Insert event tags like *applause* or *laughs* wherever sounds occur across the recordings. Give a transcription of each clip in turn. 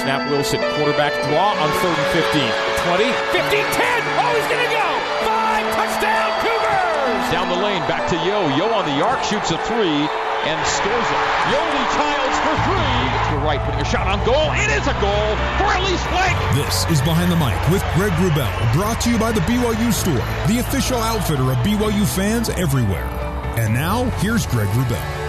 Snap Wilson, quarterback draw on third and 15. 20, 15, 10. Oh, he's going to go. Five, touchdown, Cougars. Down the lane, back to Yo. Yo on the arc, shoots a three and scores it. Yoeli Childs for three. To the right, putting a shot on goal. It is a goal for Elise Flake. This is Behind the Mic with Greg Wrubell, brought to you by the BYU Store, the official outfitter of BYU fans everywhere. And now, here's Greg Wrubell.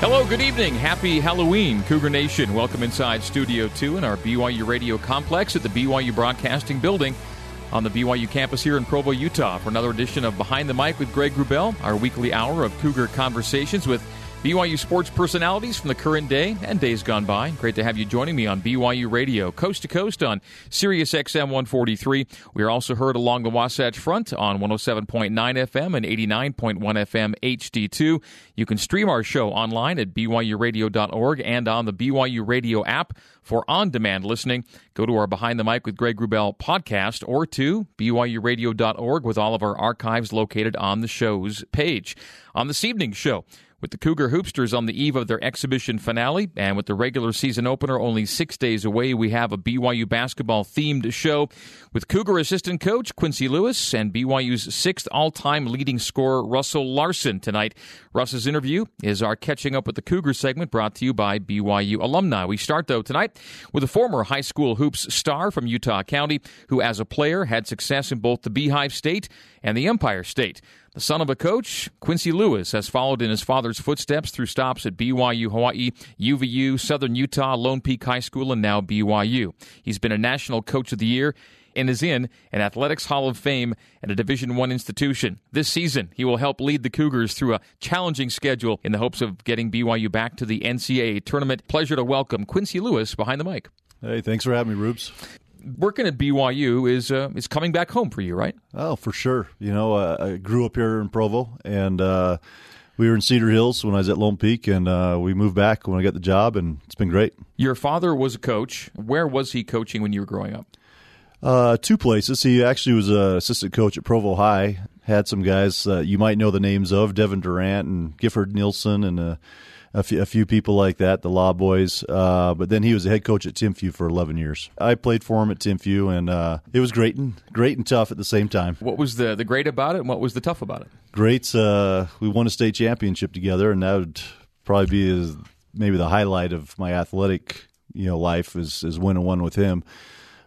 Hello, good evening. Happy Halloween, Cougar Nation. Welcome inside Studio 2 in our BYU radio complex at the BYU Broadcasting Building on the BYU campus here in Provo, Utah, for another edition of Behind the Mic with Greg Wrubell, our weekly hour of Cougar conversations with BYU sports personalities from the current day and days gone by. Great to have you joining me on BYU Radio, coast to coast on Sirius XM 143. We are also heard along the Wasatch Front on 107.9 FM and 89.1 FM HD2. You can stream our show online at BYURadio.org and on the BYU Radio app for on demand listening. Go to our Behind the Mic with Greg Wrubell podcast or to BYURadio.org with all of our archives located on the show's page. On this evening's show, with the Cougar Hoopsters on the eve of their exhibition finale, and with the regular season opener only six days away, we have a BYU basketball themed show with Cougar assistant coach Quincy Lewis and BYU's sixth all time leading scorer Russell Larson tonight. Russ's interview is our Catching Up with the Cougar segment brought to you by BYU alumni. We start, though, tonight with a former high school hoops star from Utah County who, as a player, had success in both the Beehive State and the Empire State. The son of a coach, Quincy Lewis has followed in his father's footsteps through stops at BYU Hawaii, UVU, Southern Utah, Lone Peak High School, and now BYU. He's been a National Coach of the Year and is in an athletics hall of fame at a division one institution this season he will help lead the cougars through a challenging schedule in the hopes of getting byu back to the ncaa tournament pleasure to welcome quincy lewis behind the mic hey thanks for having me rubes working at BYU is uh, is coming back home for you, right? Oh, for sure. You know, uh, I grew up here in Provo, and uh, we were in Cedar Hills when I was at Lone Peak, and uh, we moved back when I got the job, and it's been great. Your father was a coach. Where was he coaching when you were growing up? Uh, two places. He actually was an assistant coach at Provo High. Had some guys uh, you might know the names of Devin Durrant and Gifford Nielsen and a few, a few people like that, the Law Boys. Uh, but then he was a head coach at Timpview for 11 years. I played for him at Timpview, and uh, it was great and great and tough at the same time. What was the the great about it, and what was the tough about it? Great. Uh, we won a state championship together, and that would probably be maybe the highlight of my athletic you know life is is winning one with him.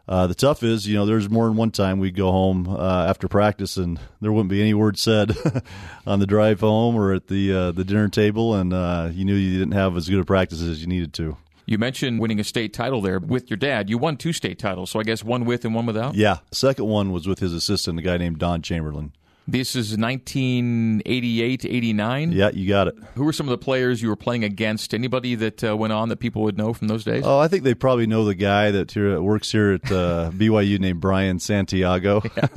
Uh, the tough is, you know, there's more than one time we'd go home uh, after practice and there wouldn't be any word said *laughs* on the drive home or at the uh, the dinner table, and uh, you knew you didn't have as good a practice as you needed to. You mentioned winning a state title there with your dad. You won two state titles, so I guess one with and one without. Yeah, second one was with his assistant, a guy named Don Chamberlain. This is 1988, 89? Yeah, you got it. Who were some of the players you were playing against? Anybody that uh, went on that people would know from those days? Oh, I think they probably know the guy that here, works here at uh, *laughs* BYU named Brian Santiago. Yeah.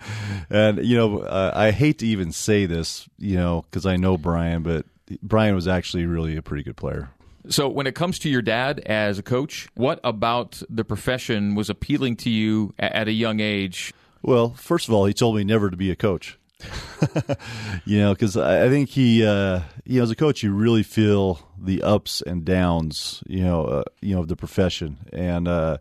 *laughs* and, you know, uh, I hate to even say this, you know, because I know Brian, but Brian was actually really a pretty good player. So, when it comes to your dad as a coach, what about the profession was appealing to you at a young age? Well, first of all, he told me never to be a coach. *laughs* you know, because I think he, uh, you know, as a coach, you really feel the ups and downs, you know, uh, you know, of the profession, and uh,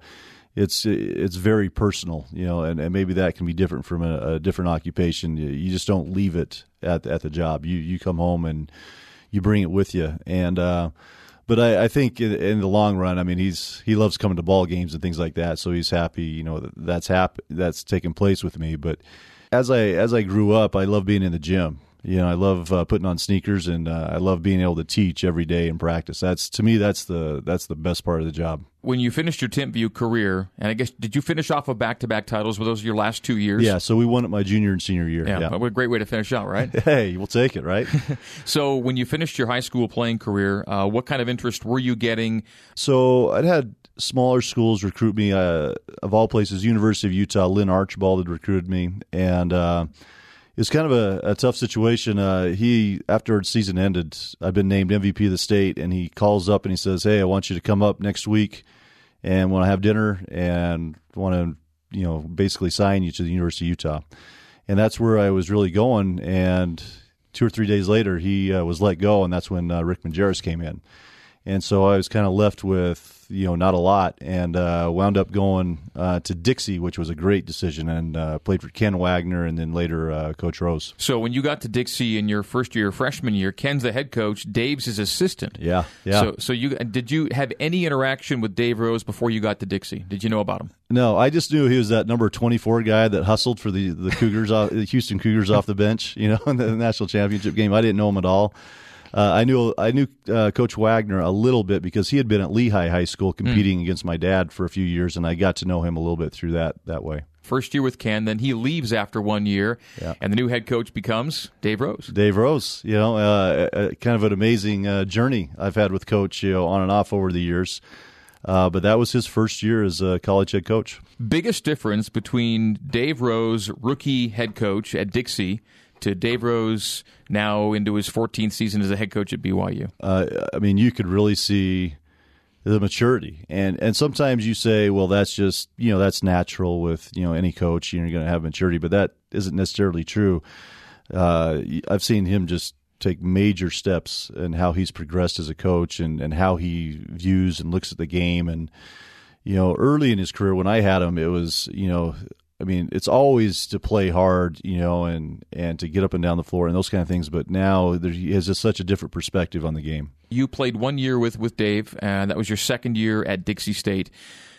it's it's very personal, you know, and, and maybe that can be different from a, a different occupation. You, you, just don't leave it at at the job. You you come home and you bring it with you, and uh, but I, I think in, in, the long run, I mean, he's he loves coming to ball games and things like that. So he's happy, you know, that that's hap- that's taking place with me. But as I as I grew up, I love being in the gym. You know, I love uh, putting on sneakers, and uh, I love being able to teach every day and practice. That's to me, that's the that's the best part of the job. When you finished your Timpview career, and I guess did you finish off of back to back titles? Were those your last two years? Yeah, so we won it my junior and senior year. Yeah, yeah. what a great way to finish out, right? *laughs* hey, we'll take it, right? *laughs* so when you finished your high school playing career, uh, what kind of interest were you getting? So I'd had smaller schools recruit me. Uh, of all places, University of Utah, Lynn Archibald had recruited me, and uh, it's kind of a, a tough situation. Uh, he, after season ended, I've been named MVP of the state, and he calls up and he says, "Hey, I want you to come up next week, and want to have dinner, and want to, you know, basically sign you to the University of Utah." And that's where I was really going. And two or three days later, he uh, was let go, and that's when uh, Rick Majerus came in. And so I was kind of left with you know not a lot, and uh, wound up going uh, to Dixie, which was a great decision, and uh, played for Ken Wagner, and then later uh, Coach Rose. So when you got to Dixie in your first year, freshman year, Ken's the head coach, Dave's his assistant. Yeah, yeah. So, so you did you have any interaction with Dave Rose before you got to Dixie? Did you know about him? No, I just knew he was that number twenty four guy that hustled for the the Cougars, off, the Houston Cougars off the bench, you know, *laughs* in the national championship game. I didn't know him at all. Uh, I knew I knew uh, Coach Wagner a little bit because he had been at Lehi High School competing mm. against my dad for a few years, and I got to know him a little bit through that that way. First year with Ken, then he leaves after one year, yeah. and the new head coach becomes Dave Rose. Dave Rose, you know, uh, uh kind of an amazing uh, journey I've had with Coach, you know, on and off over the years. Uh, but that was his first year as a college head coach. Biggest difference between Dave Rose, rookie head coach at Dixie, to Dave Rose now into his 14th season as a head coach at BYU? Uh, I mean, you could really see the maturity, and and sometimes you say, well, that's just you know that's natural with you know any coach, you know, you're going to have maturity, but that isn't necessarily true. Uh, I've seen him just take major steps in how he's progressed as a coach and, and how he views and looks at the game and you know early in his career when I had him it was you know I mean, it's always to play hard, you know, and and to get up and down the floor and those kind of things. But now there, he has just such a different perspective on the game. You played one year with with Dave, and that was your second year at Dixie State.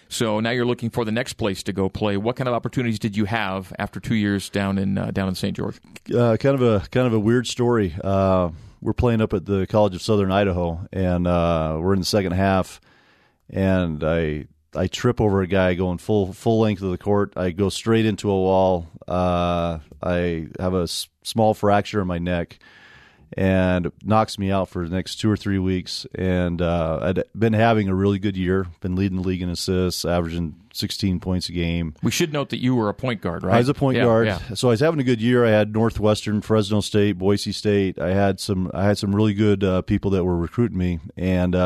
So now you're looking for the next place to go play. What kind of opportunities did you have after two years down in uh, down in St. George? Uh, kind of a kind of a weird story. Uh, we're playing up at the College of Southern Idaho, and uh, we're in the second half, and I I trip over a guy going full full length of the court. I go straight into a wall. Uh, I have a s- small fracture in my neck, and knocks me out for the next two or three weeks. And uh, I'd been having a really good year. Been leading the league in assists, averaging 16 points a game. We should note that you were a point guard, right? I was a point yeah, guard, yeah. so I was having a good year. I had Northwestern, Fresno State, Boise State. I had some. I had some really good uh, people that were recruiting me, and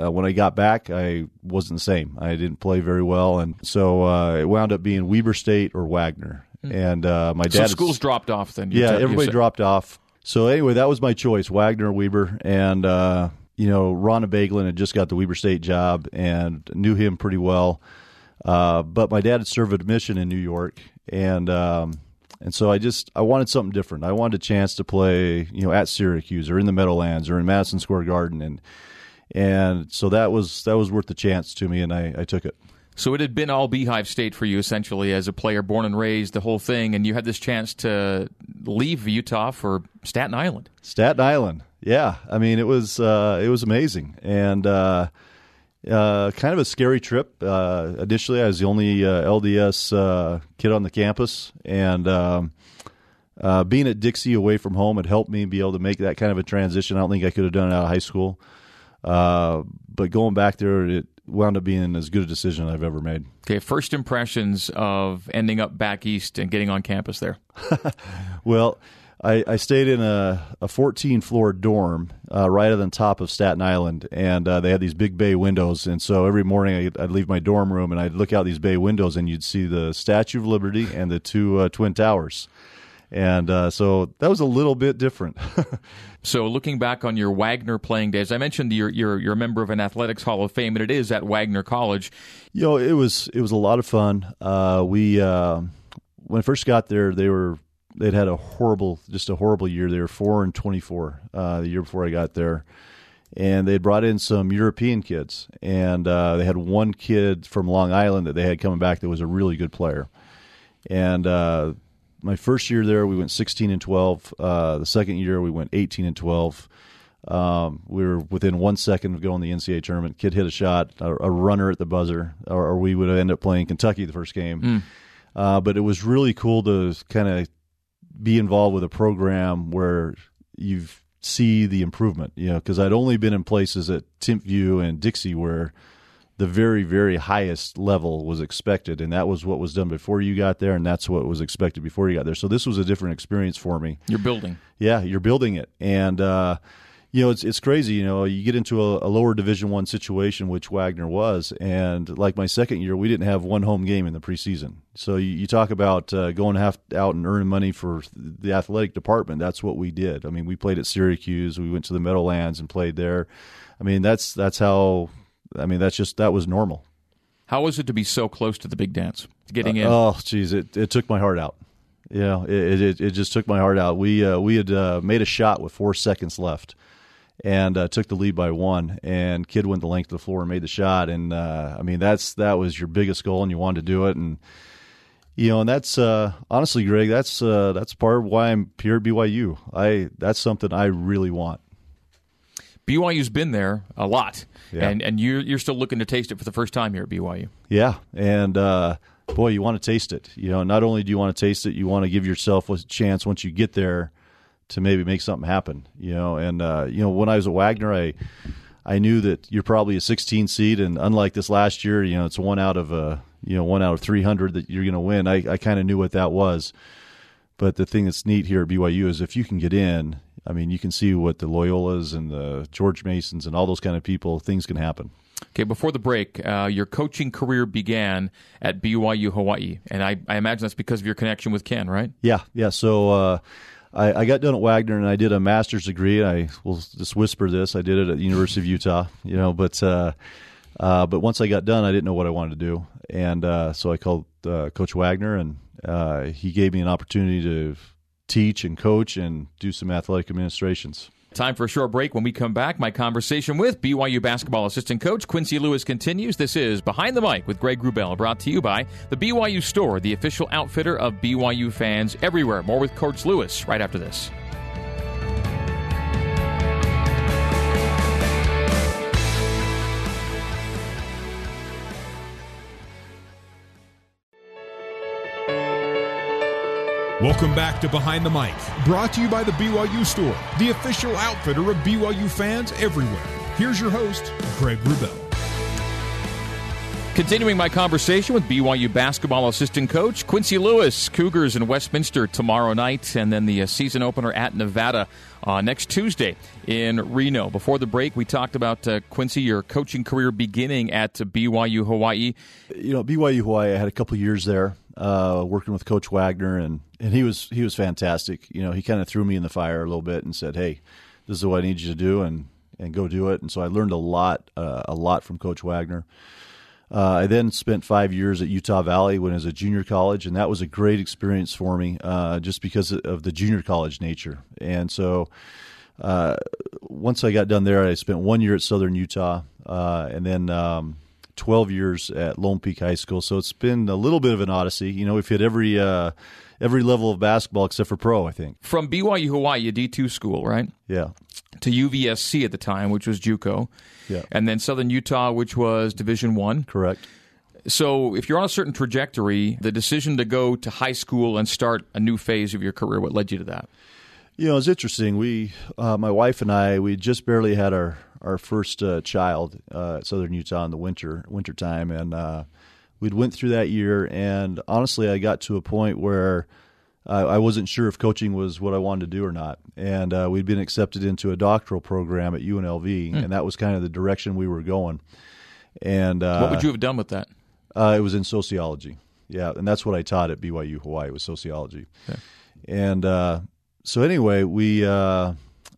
uh, when I got back, I wasn't the same. I didn't play very well, and so uh, it wound up being Weber State or Wagner. Mm. And uh, my dad. So schools dropped off then. Yeah, t- everybody dropped off. So anyway, that was my choice: Wagner, Weber, and uh, you know Ron Abegglen had just got the Weber State job and knew him pretty well. Uh, but my dad had served a mission in New York, and um, and so I just I wanted something different. I wanted a chance to play, you know, at Syracuse or in the Meadowlands or in Madison Square Garden, and and so that was that was worth the chance to me, and I, I took it. So it had been all Beehive State for you essentially as a player, born and raised, the whole thing, and you had this chance to leave Utah for Staten Island. Staten Island, yeah. I mean, it was uh, it was amazing and uh, uh, kind of a scary trip. Uh, initially, I was the only uh, LDS uh, kid on the campus, and um, being at Dixie away from home had helped me be able to make that kind of a transition. I don't think I could have done it out of high school. Uh, but going back there, it wound up being as good a decision I've ever made. Okay, first impressions of ending up back east and getting on campus there. *laughs* well, I, I, stayed in a, a 14 floor dorm uh, right on the top of Staten Island, and uh, they had these big bay windows. And so every morning I'd, I'd, leave my dorm room and I'd look out these bay windows, and you'd see the Statue of Liberty and the two uh, Twin Towers and uh, so that was a little bit different. *laughs* so, looking back on your Wagner playing days, I mentioned you're, you're you're a member of an athletics Hall of Fame, and it is at Wagner College. You know, it was it was a lot of fun. Uh, we uh, when I first got there, they were they'd had a horrible, just a horrible year. They were four and twenty four uh, the year before I got there. And they brought in some European kids, and uh, they had one kid from Long Island that they had coming back that was a really good player. And uh, my first year there, we went 16 and 12. Uh, the second year, we went 18 and 12. Um, we were within one second of going to the NCAA tournament. Kid hit a shot, a, a runner at the buzzer, or, or, we would end up playing Kentucky the first game. Mm. Uh, but it was really cool to kind of be involved with a program where you see the improvement. You know, because I'd only been in places at Timpview and Dixie where the very very highest level was expected and that was what was done before you got there and that's what was expected before you got there so this was a different experience for me you're building yeah you're building it and uh, you know, it's it's crazy. You know, you get into a, a, lower Division One situation, which Wagner was, and like my second year, we didn't have one home game in the preseason. So you, you talk about uh, going half out and earning money for the athletic department. That's what we did. I mean, we played at Syracuse. We went to the Meadowlands and played there. I mean, that's that's how. I mean, that's just that was normal. How was it to be so close to the big dance, getting uh, in? Oh, geez, it, it took my heart out. Yeah, it, it, it just took my heart out. We uh, we had uh, made a shot with four seconds left, and uh, took the lead by one. And kid went the length of the floor and made the shot. And uh, I mean, that's that was your biggest goal, and you wanted to do it. And you know, and that's uh, honestly, Greg, that's uh, that's part of why I'm here at BYU. I that's something I really want. BYU's been there a lot, yeah. and and you're you're still looking to taste it for the first time here at BYU. Yeah, and uh, boy, you want to taste it. You know, not only do you want to taste it, you want to give yourself a chance once you get there to maybe make something happen. You know, and uh, you know when I was at Wagner, I I knew that you're probably a 16 seed, and unlike this last year, you know, it's one out of a you know one out of 300 that you're going to win. I I kind of knew what that was. But the thing that's neat here at BYU is if you can get in, I mean, you can see what the Loyolas and the George Masons and all those kind of people, things can happen. Okay, before the break, uh, your coaching career began at BYU Hawaii, and I, I, imagine that's because of your connection with Ken, right? Yeah, yeah. So uh, I, I, got done at Wagner, and I did a master's degree. And I will just whisper this: I did it at the University of Utah, you know. But uh, uh but once I got done, I didn't know what I wanted to do, and uh, so I called uh, Coach Wagner, and he gave me an opportunity to teach and coach and do some athletic administrations. Time for a short break. When we come back, my conversation with BYU basketball assistant coach Quincy Lewis continues. This is Behind the Mic with Greg Wrubell, brought to you by the BYU Store, the official outfitter of BYU fans everywhere. More with Coach Lewis right after this. Welcome back to Behind the Mic, brought to you by the BYU Store, the official outfitter of BYU fans everywhere. Here's your host, Greg Wrubell. Continuing my conversation with BYU basketball assistant coach Quincy Lewis, Cougars in Westminster tomorrow night, and then the uh, season opener at Nevada uh, next Tuesday in Reno. Before the break, we talked about uh, Quincy, your coaching career beginning at BYU Hawaii. You know, BYU Hawaii, I had a couple years there uh, working with Coach Wagner, and, and he was he was fantastic. You know, he kind of threw me in the fire a little bit and said, "Hey, this is what I need you to do," and and go do it. And so I learned a lot uh, a lot from Coach Wagner. Uh, I then spent five years at Utah Valley when I was at junior college, and that was a great experience for me, uh, just because of the junior college nature. And so, uh, once I got done there, I spent one year at Southern Utah, and then um, 12 years at Lone Peak High School. So it's been a little bit of an odyssey. You know, we've hit every uh, every level of basketball except for pro, I think. From BYU Hawaii, a D2 school, right? Yeah. To UVSC at the time, which was JUCO. Yeah. And then Southern Utah, which was Division 1. Correct. So, if you're on a certain trajectory, the decision to go to high school and start a new phase of your career, what led you to that? You know, it's interesting. We, uh, my wife and I, we just barely had our our first uh, child uh, at Southern Utah in the winter winter time, and uh, we'd went through that year. And honestly, I got to a point where I wasn't sure if coaching was what I wanted to do or not. And uh, we'd been accepted into a doctoral program at UNLV, hmm. and that was kind of the direction we were going. And uh, what would you have done with that? Uh, it was in sociology. Yeah, and that's what I taught at BYU Hawaii was sociology. And so anyway, we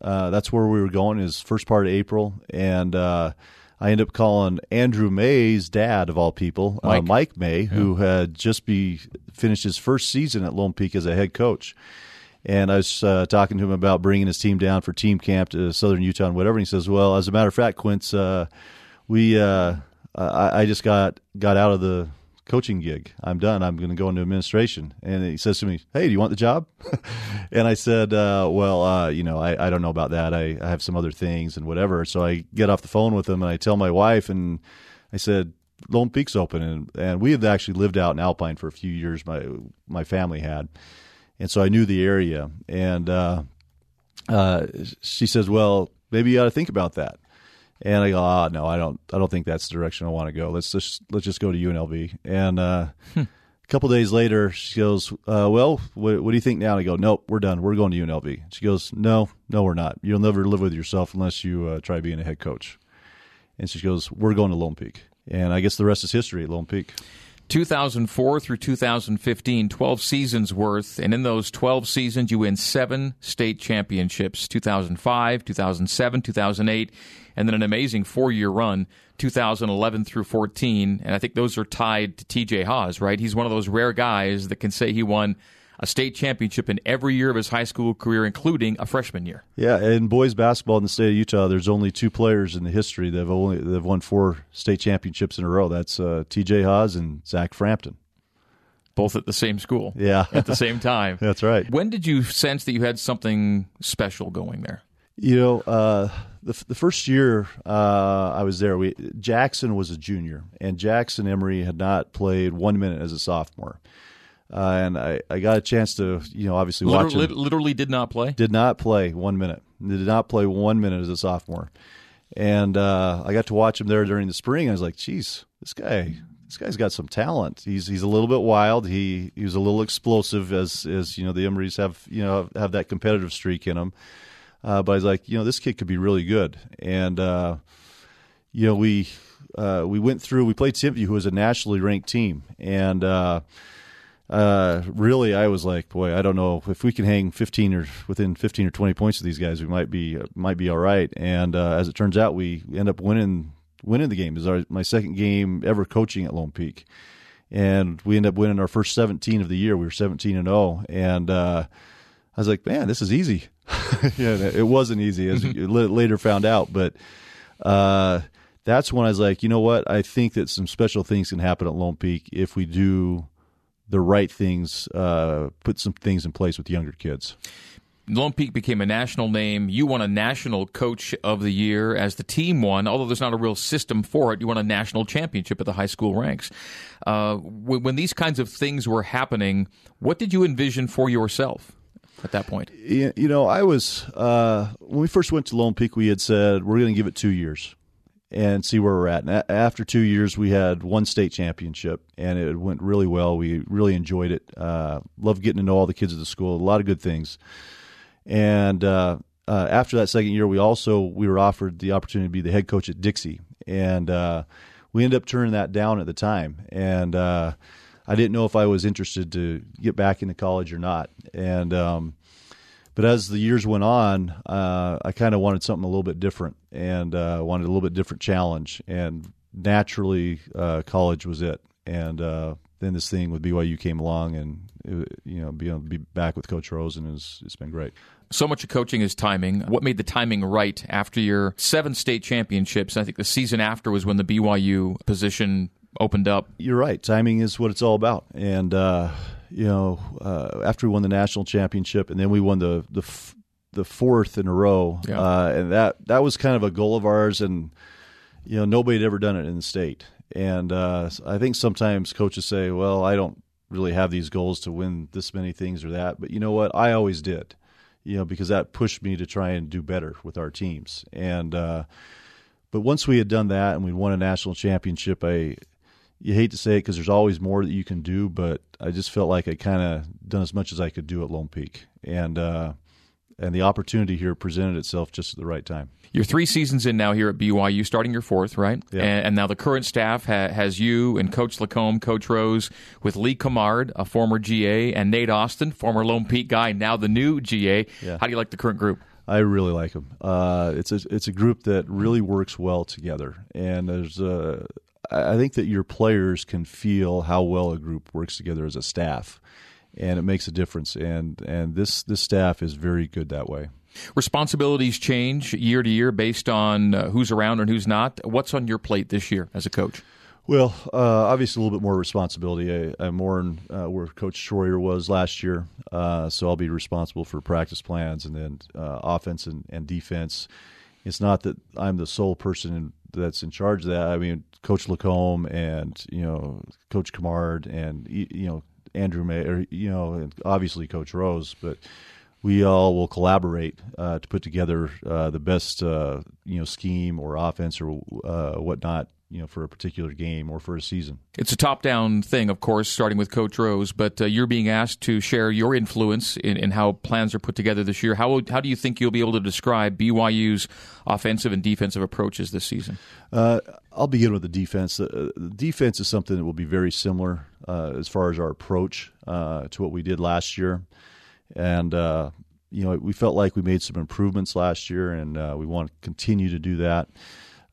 uh, uh, that's where we were going. Is first part of April, and uh, I ended up calling Andrew May's dad of all people, uh, Mike, Mike May, yeah. who had just be finished his first season at Lone Peak as a head coach. And I was uh, talking to him about bringing his team down for team camp to Southern Utah and whatever. And he says, "Well, as a matter of fact, Quince, uh, we I, I just got got out of the coaching gig. I'm done. I'm going to go into administration. And he says to me, Hey, do you want the job? *laughs* and I said, uh, Well, uh, you know, I, I don't know about that. I, I have some other things and whatever. So I get off the phone with him and I tell my wife, and I said, Lone Peak's open. And, and we had actually lived out in Alpine for a few years. My, my family had. And so I knew the area. And uh, uh, she says, Well, maybe you ought to think about that. And I go, ah, oh, no, I don't, I don't think that's the direction I want to go. Let's just let's just go to UNLV. And uh, hmm. couple days later, she goes, uh, "Well, what, what, do you think now?" And I go, "Nope, we're done. We're going to UNLV." She goes, "No, no, we're not. You'll never live with yourself unless you uh, try being a head coach." And she goes, "We're going to Lone Peak." And I guess the rest is history at Lone Peak. 2004 through 2015, 12 seasons worth. And in those 12 seasons, you win seven state championships 2005, 2007, 2008, and then an amazing four year run 2011 through 14. And I think those are tied to TJ Haws, right? He's one of those rare guys that can say he won a state championship in every year of his high school career, including a freshman year. Yeah, in boys basketball in the state of Utah, there's only two players in the history that have only that have won four state championships in a row. That's uh, T.J. Haws and Zach Frampton. Both at the same school. Yeah. at the same time. *laughs* That's right. When did you sense that you had something special going there? You know, uh, the, the first year uh, I was there, we Jackson was a junior, and Jackson Emery had not played one minute as a sophomore. Uh, and I, I got a chance to, you know, obviously watch literally, him. Literally did not play? Did not play one minute. Did not play one minute as a sophomore. And uh, I got to watch him there during the spring. I was like, geez, this guy, this guy's got some talent. He's he's a little bit wild. He he was a little explosive as as you know the Emerys have you know have that competitive streak in him. Uh, but I was like, you know, this kid could be really good. And uh, you know, we uh, we went through. We played Timpview, who was a nationally ranked team, and uh, uh, really, I was like, boy, I don't know if we can hang 15 or within 15 or 20 points of these guys, we might be might be all right. And uh, as it turns out, we end up winning winning the game. Our, my second game ever coaching at Lone Peak, and we end up winning our first 17 of the year. We were 17 and 0, and uh, I was like, man, this is easy. *laughs* yeah, it wasn't easy, as you later found out, but. Uh, that's when I was like, you know what? I think that some special things can happen at Lone Peak if we do the right things, uh, put some things in place with younger kids. Lone Peak became a national name. You won a national coach of the year as the team won, although there's not a real system for it. You won a national championship at the high school ranks. Uh, when, when, these kinds of things were happening, what did you envision for yourself at that point? You know, I was, uh, when we first went to Lone Peak, we had said, we're going to give it two years and see where we're at. And after two years, we had one state championship, and it went really well. We really enjoyed it. Uh, loved getting to know all the kids at the school. A lot of good things. And uh, uh, after that second year, we also we were offered the opportunity to be the head coach at Dixie, and uh, we ended up turning that down at the time. And uh, I didn't know if I was interested to get back into college or not. And um, but as the years went on, uh, I kind of wanted something a little bit different and uh, wanted a little bit different challenge. And naturally, uh, college was it. And uh, then this thing with BYU came along, and it, you know, being be back with Coach Rosen is it's been great. So much of coaching is timing. What made the timing right after your seven state championships? I think the season after was when the BYU position opened up. You're right. Timing is what it's all about, and uh, you know, uh, after we won the national championship, and then we won the the f- the fourth in a row, yeah. uh, and that that was kind of a goal of ours, and you know, nobody had ever done it in the state, and uh, I think sometimes coaches say, "Well, I don't really have these goals to win this many things or that," but you know what? I always did, you know, because that pushed me to try and do better with our teams, and. Uh, but once we had done that and we won a national championship, I you hate to say it because there's always more that you can do, but I just felt like I kind of done as much as I could do at Lone Peak, and uh, and the opportunity here presented itself just at the right time. You're three seasons in now here at BYU, starting your fourth, right? Yeah. And, and now the current staff ha- has you and Coach LaComb, Coach Rose, with Lee Cummard, a former GA, and Nate Austin, former Lone Peak guy, now the new GA. Yeah. How do you like the current group? I really like them. Uh, it's a it's a group that really works well together, and there's a I think that your players can feel how well a group works together as a staff, and it makes a difference. And and this this staff is very good that way. Responsibilities change year to year based on uh, who's around and who's not. What's on your plate this year as a coach? Well, uh, obviously a little bit more responsibility. I, am more in uh, where Coach Schroyer was last year, uh, so I'll be responsible for practice plans and then uh, offense and, and defense. It's not that I'm the sole person in that's in charge of that. I mean, Coach LaComb and you know Coach Cummard and you know Andrew May, or you know obviously Coach Rose, but we all will collaborate uh, to put together uh, the best uh, you know scheme or offense or uh, whatnot you know for a particular game or for a season. It's a top-down thing, of course, starting with Coach Rose. But uh, you're being asked to share your influence in, in, how plans are put together this year. How how do you think you'll be able to describe BYU's offensive and defensive approaches this season? Uh, I'll begin with the defense. The, the, defense is something that will be very similar uh, as far as our approach uh, to what we did last year, and uh, you know we felt like we made some improvements last year, and uh, we want to continue to do that.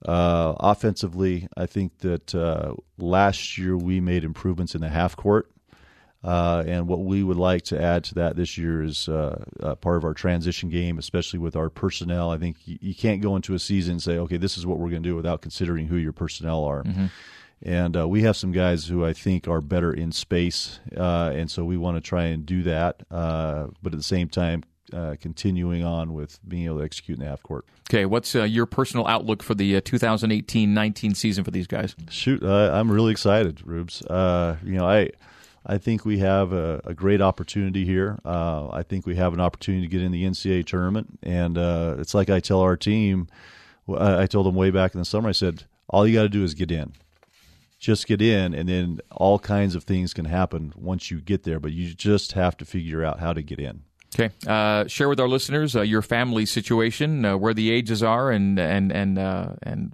Uh, offensively, I think that uh, last year we made improvements in the half court. Uh, and what we would like to add to that this year is uh, part of our transition game, especially with our personnel. I think you, you, can't go into a season and say, okay, this is what we're going to do without considering who your personnel are. Mm-hmm. And uh, we have some guys who I think are better in space, uh, and so we want to try and do that. but at the same time, uh, continuing on with being able to execute in the half court. Okay, what's uh, your personal outlook for the 2018-19 uh, season for these guys? Shoot, I'm really excited, Rubes. Uh, you know, I I think we have a, a great opportunity here. Uh, I think we have an opportunity to get in the NCAA tournament, and it's like I tell our team. I told them way back in the summer. I said, all you got to do is get in just get in and then all kinds of things can happen once you get there but you just have to figure out how to get in Okay, uh, share with our listeners uh, your family situation, uh, where the ages are, and and and uh, and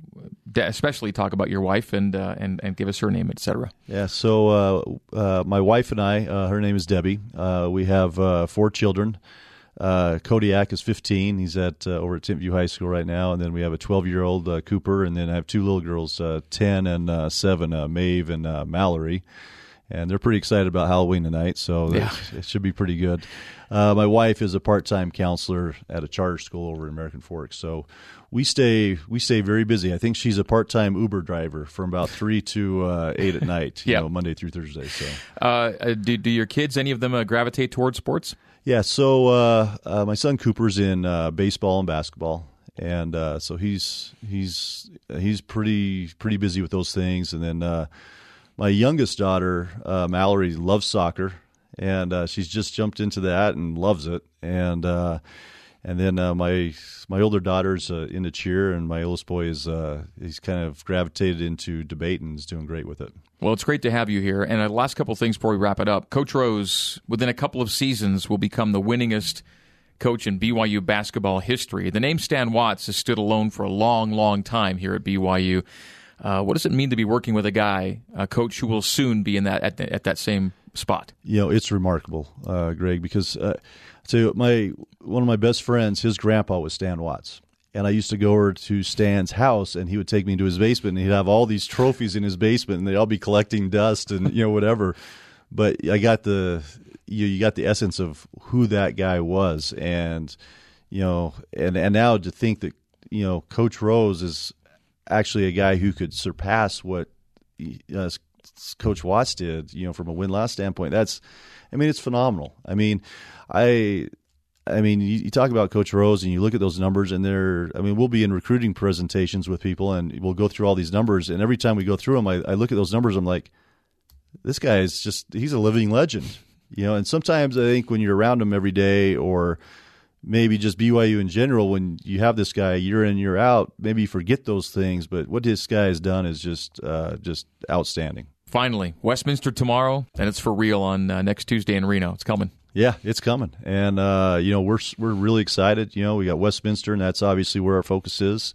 especially talk about your wife and uh, and and give us her name, etc. Yeah. So uh, my wife and I, her name is Debbie. we have four children. Kodiak is 15. He's at over at Timpview High School right now, and then we have a 12 year old Cooper, and then I have two little girls, 10 and 7, Maeve and Mallory and they're pretty excited about Halloween tonight, so yeah. it should be pretty good. Uh, my wife is a part-time counselor at a charter school over in American Forks, so we stay we stay very busy. I think she's a part-time Uber driver from about three to uh, eight at night, you know, Monday through Thursday. So, uh, uh, do do your kids any of them uh, gravitate towards sports? Yeah, so uh, my son Cooper's in baseball and basketball and uh, so he's he's he's pretty pretty busy with those things. And then uh, my youngest daughter, uh, Mallory, loves soccer, and uh, she's just jumped into that and loves it. And uh, and then uh, my my older daughter's uh, into cheer, and my oldest boy is uh, he's kind of gravitated into debate and is doing great with it. Well, it's great to have you here. And the last couple things before we wrap it up, Coach Rose, within a couple of seasons, will become the winningest coach in BYU basketball history. The name Stan Watts has stood alone for a long, long time here at BYU. Uh, what does it mean to be working with a guy, a coach who will soon be in that at, at that same spot? You know, it's remarkable, uh, Greg, because uh, so my one of my best friends, his grandpa was Stan Watts. And I used to go over to Stan's house, and he would take me into his basement, and he'd have all these trophies in his basement, and they'd all be collecting dust and you know whatever. But I got the you, you got the essence of who that guy was, and you know, and and now to think that you know Coach Rose is actually a guy who could surpass what uh, Coach Watts did, you know, from a win loss standpoint. That's, I mean, it's phenomenal. I mean, I. I mean, you, you, talk about Coach Rose, and you look at those numbers, and they're. I mean, we'll be in recruiting presentations with people, and we'll go through all these numbers, and every time we go through them, I, I look at those numbers, I'm like, this guy is just—he's a living legend, you know. And sometimes I think when you're around him every day, or maybe just BYU in general, when you have this guy year in year out, maybe you forget those things. But what this guy has done is just uh, just outstanding. Finally, Westminster tomorrow, and it's for real on uh, next Tuesday in Reno. It's coming. Yeah, it's coming, and uh, you know we're we're really excited. You know, we got Westminster, and that's obviously where our focus is,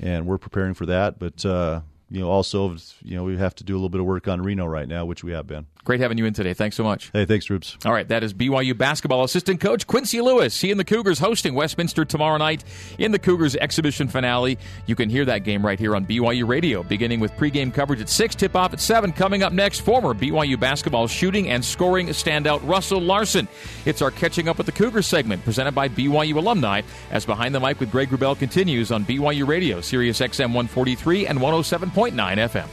and we're preparing for that. But uh, you know, also, you know, we have to do a little bit of work on Reno right now, which we have been. Great having you in today. Thanks so much. Hey, thanks, Rubes. All right, that is BYU basketball assistant coach Quincy Lewis. He and the Cougars hosting Westminster tomorrow night in the Cougars exhibition finale. You can hear that game right here on BYU Radio, beginning with pregame coverage at 6, tip off at 7. Coming up next, former BYU basketball shooting and scoring standout Russell Larson. It's our Catching Up with the Cougars segment presented by BYU alumni as Behind the Mic with Greg Wrubell continues on BYU Radio, Sirius XM 143 and 107.9 FM.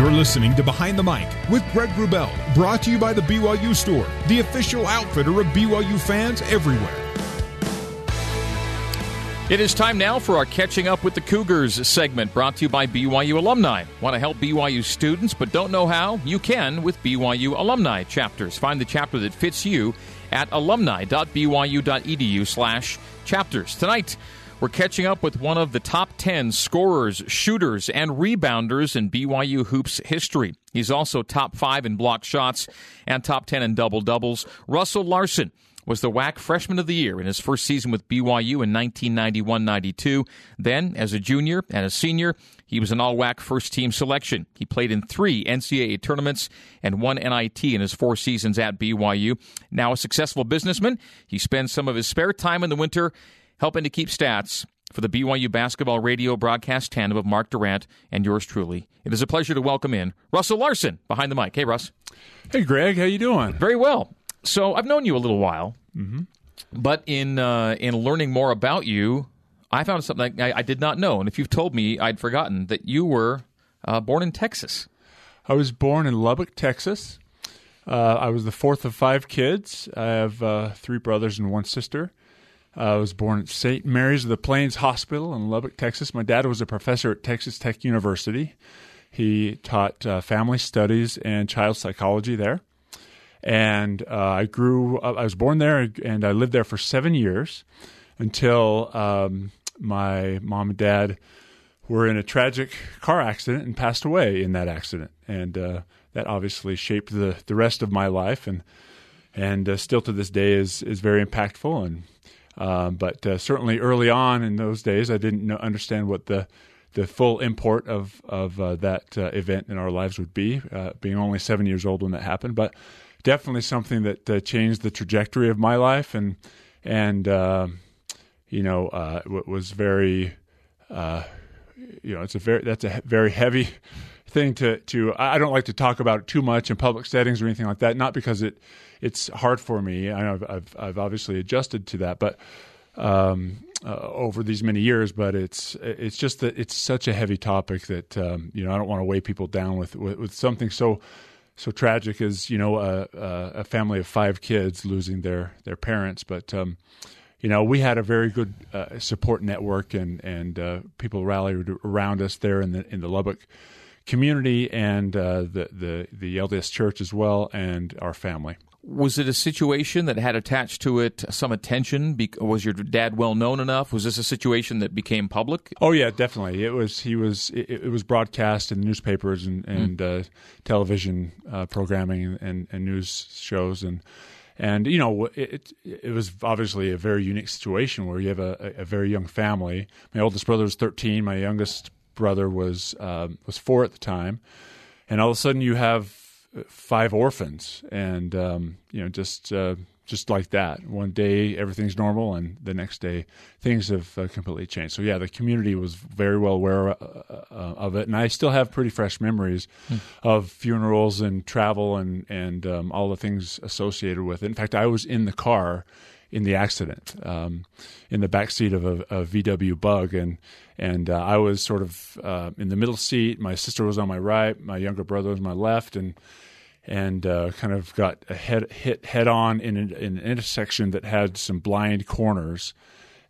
You're listening to Behind the Mic with Greg Wrubell, brought to you by the BYU Store, the official outfitter of BYU fans everywhere. It is time now for our Catching Up with the Cougars segment brought to you by BYU Alumni. Want to help BYU students but don't know how? You can with BYU Alumni chapters. Find the chapter that fits you at alumni.byu.edu slash chapters. Tonight, we're catching up with one of the top 10 scorers, shooters, and rebounders in BYU Hoops history. He's also top 5 in block shots and top 10 in double doubles. Russell Larson was the WAC Freshman of the Year in his first season with BYU in 1991 92. Then, as a junior and a senior, he was an all WAC first team selection. He played in three NCAA tournaments and one NIT in his four seasons at BYU. Now a successful businessman, he spends some of his spare time in the winter helping to keep stats for the BYU basketball radio broadcast tandem of Mark Durrant and yours truly. It is a pleasure to welcome in Russell Larson behind the mic. Hey, Russ. Hey, Greg. How you doing? Very well. So I've known you a little while, mm-hmm. but in uh, in learning more about you, I found something I, I, did not know. And if you've told me, I'd forgotten that you were uh, born in Texas. I was born in Lubbock, Texas. Uh, I was the fourth of five kids. I have uh, three brothers and one sister. I was born at St. Mary's of the Plains Hospital in Lubbock, Texas. My dad was a professor at Texas Tech University. He taught uh, family studies and child psychology there and uh, I grew. Up, I was born there, and I lived there for seven years until um, my mom and dad were in a tragic car accident and passed away in that accident, and uh, that obviously shaped the the rest of my life, and and uh, still to this day is is very impactful. And um, but uh, certainly early on in those days, I didn't know, understand what the the full import of of uh, that uh, event in our lives would be, being only seven years old when that happened, but definitely something that uh, changed the trajectory of my life and and uh, you know uh, was very uh, you know it's a very that's a very heavy thing to to I don't like to talk about too much in public settings or anything like that not because it it's hard for me. I know I've I've, I've obviously adjusted to that but um, uh, over these many years, but it's it's just that it's such a heavy topic that um, you know I don't want to weigh people down with, with, with something so so tragic as you know a, a, family of five kids losing their their parents, but um, you know we had a very good uh, support network and and uh, people rallied around us there in the in the Lubbock community and uh, the the the LDS Church as well and our family. Was it a situation that had attached to it some attention? Was your dad well known enough? Was this a situation that became public? Oh yeah, definitely. It was. He was. It, it was broadcast in newspapers and, hmm. and mm. uh, television uh, programming and, and news shows and and you know it, it was obviously a very unique situation where you have a, a very young family. My oldest brother was thirteen. My youngest brother was um, was four at the time, and all of a sudden you have five orphans, and um, you know, just uh, just like that. One day everything's normal, and the next day things have uh, completely changed. So yeah, the community was very well aware uh, uh of it, and I still have pretty fresh memories hmm. of funerals and travel and and um, all the things associated with it. In fact, I was in the car in the accident um, in the back seat of a, a VW Bug, and and uh, I was sort of uh, in the middle seat. My sister was on my right, my younger brother was on my left, and and uh, kind of got a head, hit head on in, in, an intersection that had some blind corners,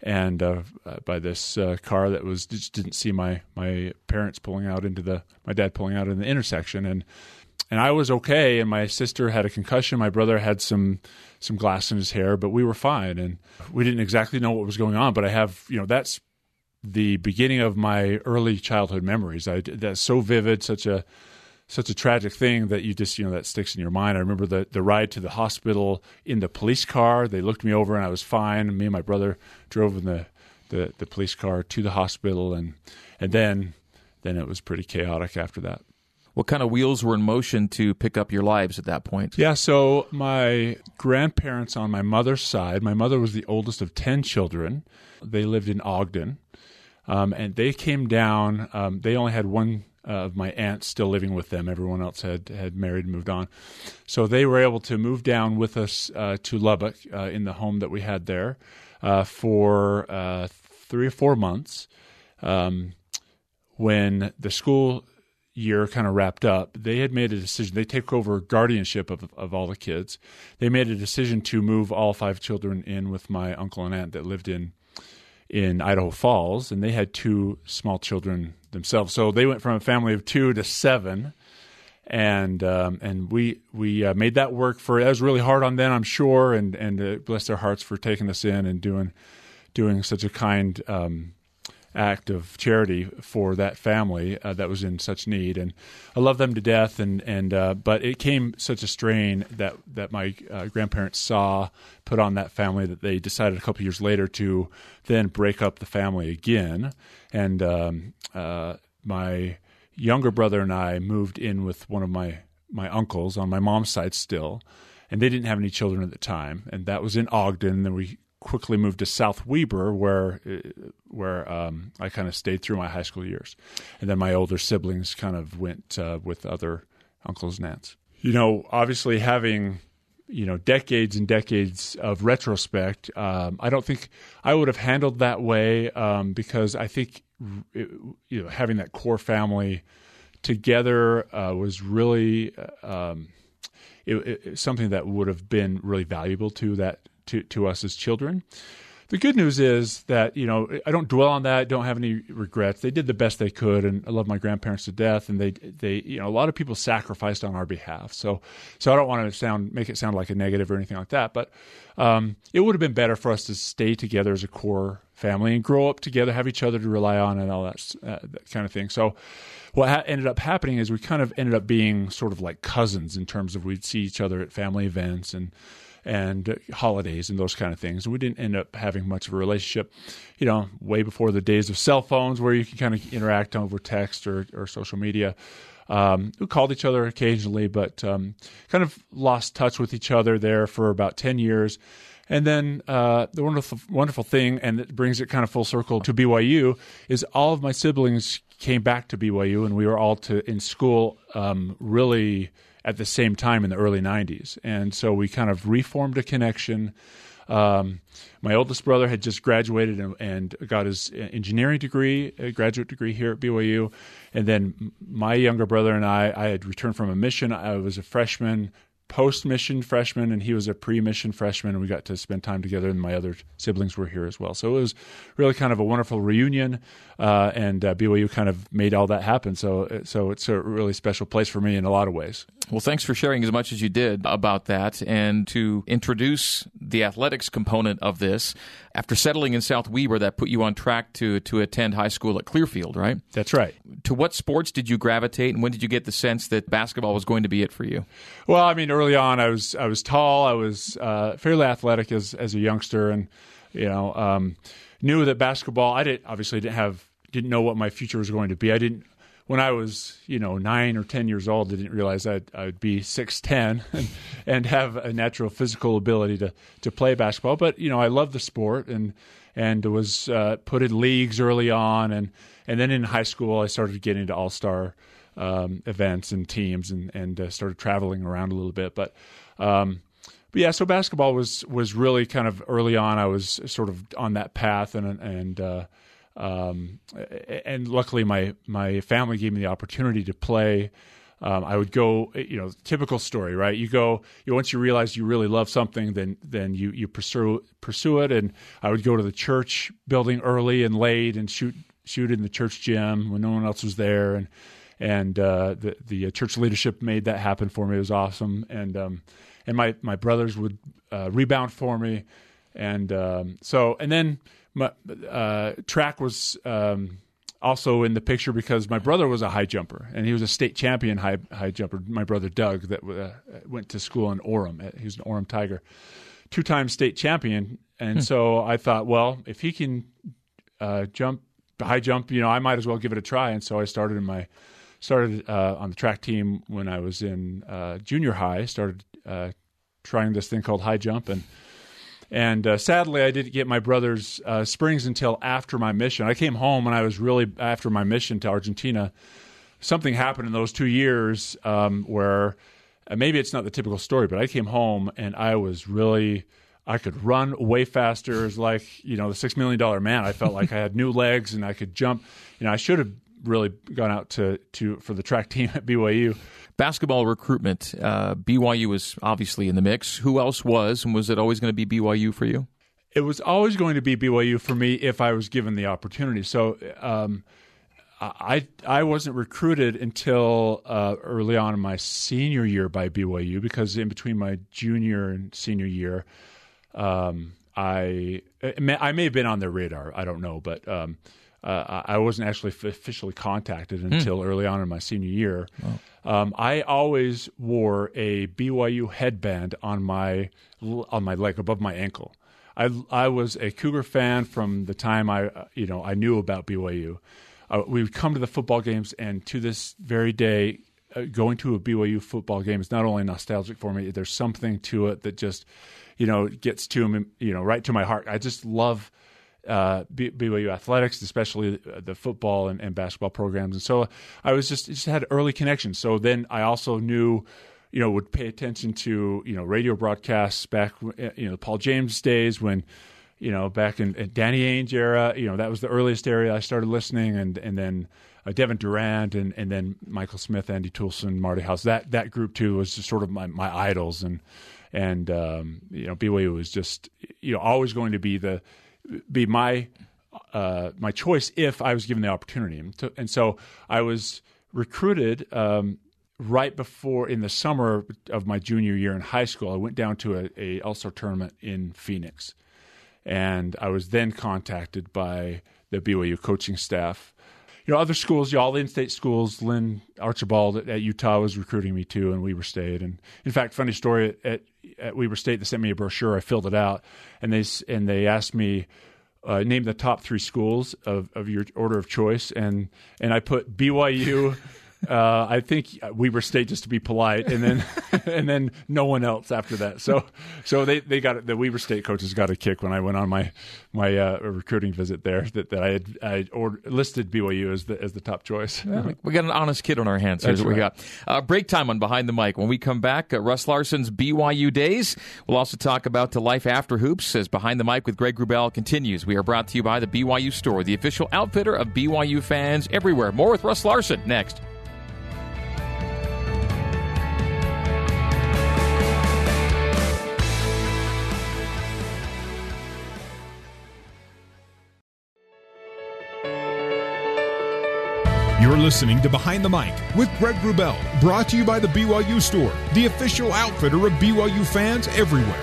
and uh, by this uh, car that was just didn't see my my parents pulling out into the my dad pulling out in the intersection, and and I was okay, and my sister had a concussion. My brother had some some glass in his hair, but we were fine, and we didn't exactly know what was going on. But I have, you know, that's the beginning of my early childhood memories. I that's so vivid, such a such a tragic thing that you just you know that sticks in your mind. I remember the the ride to the hospital in the police car. They looked me over and I was fine. Me and my brother drove in the the, the police car to the hospital, and and then then it was pretty chaotic after that what kind of wheels were in motion to pick up your lives at that point? Yeah, so my grandparents on my mother's side, my mother was the oldest of 10 children. They lived in Ogden. Um, and they came down, um, they only had one uh, of my aunts still living with them. Everyone else had, had married and moved on. So they were able to move down with us uh, to Lubbock uh, in the home that we had there uh, for uh, three or four months. Um, when the school year kind of wrapped up, they had made a decision. They take over guardianship of, of all the kids. They made a decision to move all five children in with my uncle and aunt that lived in in Idaho Falls, and they had two small children themselves. So they went from a family of two to seven, and um, and we we uh, made that work for. It was really hard on them, I'm sure, and and uh, bless their hearts for taking us in and doing doing such a kind. Um, act of charity for that family uh, that was in such need, and I love them to death. And and uh, but it came such a strain that that my uh, grandparents saw put on that family that they decided a couple years later to then break up the family again. And um, uh, my younger brother and I moved in with one of my my uncles on my mom's side still. And they didn't have any children at the time, and that was in Ogden. And then we quickly moved to South Weber, where where um, I kind of stayed through my high school years, and then my older siblings kind of went uh, with other uncles and aunts. You know, obviously having you know decades and decades of retrospect, um, I don't think I would have handled that way um, because I think it, you know having that core family together uh, was really. Uh, um, it, it, something that would have been really valuable to that to, to us as children. The good news is that you know I don't dwell on that. Don't have any regrets. They did the best they could, and I love my grandparents to death. And they they you know a lot of people sacrificed on our behalf. So so I don't want to sound make it sound like a negative or anything like that. But um, it would have been better for us to stay together as a core family and grow up together, have each other to rely on, and all that, uh, that kind of thing. So what ha- ended up happening is we kind of ended up being sort of like cousins in terms of we'd see each other at family events and and holidays and those kind of things. And We didn't end up having much of a relationship, you know, way before the days of cell phones where you can kind of interact over text or, or social media. Um, we called each other occasionally, but um, kind of lost touch with each other there for about 10 years. And then uh, the wonderful, wonderful thing, and it brings it kind of full circle to BYU, is all of my siblings came back to BYU, and we were all to in school um, really at the same time in the early 90s. And so we kind of reformed a connection. Um, my oldest brother had just graduated and, and, got his engineering degree, a graduate degree here at BYU. And then my younger brother and I, I had returned from a mission. I was a freshman post mission freshman and he was a pre mission freshman and we got to spend time together and my other siblings were here as well so it was really kind of a wonderful reunion uh, and uh, BYU kind of made all that happen so so it's a really special place for me in a lot of ways well thanks for sharing as much as you did about that and to introduce the athletics component of this after settling in South Weber, that put you on track to to attend high school at Clearfield, right? That's right. To what sports did you gravitate, and when did you get the sense that basketball was going to be it for you? Well, I mean, early on, I was I was tall, I was uh, fairly athletic as as a youngster, and you know, um, knew that basketball. I didn't obviously didn't have didn't know what my future was going to be. I didn't when I was, you know, nine or ten years old, I didn't realize I'd, I'd be six ten *laughs* and, and have a natural physical ability to to play basketball. But you know, I love the sport and and was uh, put in leagues early on, and and then in high school, I started getting into all star um, events and teams, and and uh, started traveling around a little bit. But um, but yeah, so basketball was was really kind of early on. I was sort of on that path, and and uh, um, and luckily, my my family gave me the opportunity to play. Um, I would go, you know, typical story, right? You go, you once you realize you really love something, then then you you pursue pursue it. And I would go to the church building early and late and shoot shoot in the church gym when no one else was there, and and uh, the the uh, church leadership made that happen for me. It was awesome, and um, and my my brothers would uh, rebound for me, and um, so and then my, uh, track was um, also in the picture because my brother was a high jumper and he was a state champion high high jumper. My brother Doug that uh, went to school in Orem. Uh, he was an Orem Tiger, two time state champion. And hmm. so I thought, well, if he can uh, jump high jump, you know, I might as well give it a try. And so I started in my started uh, on the track team when I was in uh, junior high. Started trying this thing called high jump and and uh, sadly, I didn't get my brother's uh, springs until after my mission. I came home and I was really after my mission to Argentina. Something happened in those two years um, where uh, maybe it's not the typical story, but I came home and I was really. I could run way faster. As like you know the six million dollar man. I felt like I had new *laughs* legs and I could jump. You know I should have really gone out to to for the track team at BYU basketball recruitment, uh, BYU was obviously in the mix. Who else was, and was it always going to be BYU for you? it was always going to be BYU for me if I was given the opportunity. So um, I I wasn't recruited until uh, early on in my senior year by BYU because in between my junior and senior year, um, I I may have been on their radar. I don't know, but um, uh, I wasn't actually officially contacted hmm. until early on in my senior year. Um, I always wore a BYU headband on my on my leg above my ankle. I I was a Cougar fan from the time I you know I knew about BYU. Uh, we would come to the football games, and to this very day, uh, going to a BYU football game is not only nostalgic for me. There's something to it that just you know gets to me, you know, right to my heart. I just love uh, BYU athletics, especially the football and, and, basketball programs. And so I was just just had early connections. So then I also knew, you know, would pay attention to you know radio broadcasts back you know Paul James days when. You know, back in, in Danny Ainge era, you know that was the earliest area I started listening, and and then uh, Devin Durrant and and then Michael Smith, Andy Toolson, Marty Haws That that group too was just sort of my my idols, and and um, you know BYU was just you know always going to be the be my uh, my choice if I was given the opportunity. And, to, and so I was recruited um, right before in the summer of my junior year in high school. I went down to a, a All-Star tournament in Phoenix, and I was then contacted by the BYU coaching staff. You know, other schools, all in-state schools, Lynn Archibald at, at, Utah was recruiting me too, and Weber State. And in fact, funny story at, at Weber State, they sent me a brochure. I filled it out, and they and they asked me uh, name the top three schools of, of your order of choice, and and I put BYU. Uh, I think Weber State just to be polite, and then *laughs* and then no one else after that. So so they, they got the Weber State coaches got a kick when I went on my my uh, recruiting visit there that, that I had I ordered, listed BYU as the as the top choice. Yeah, we got an honest kid on our hands. Here's That's what right. we got. Uh, break time on behind the mic. When we come back, uh, Russ Larson's BYU days. We'll also talk about the life after hoops as behind the mic with Greg Wrubell continues. We are brought to you by the BYU Store, the official outfitter of BYU fans everywhere. More with Russ Larson next. You're listening to Behind the Mic with Greg Wrubell, brought to you by the BYU Store, the official outfitter of BYU fans everywhere.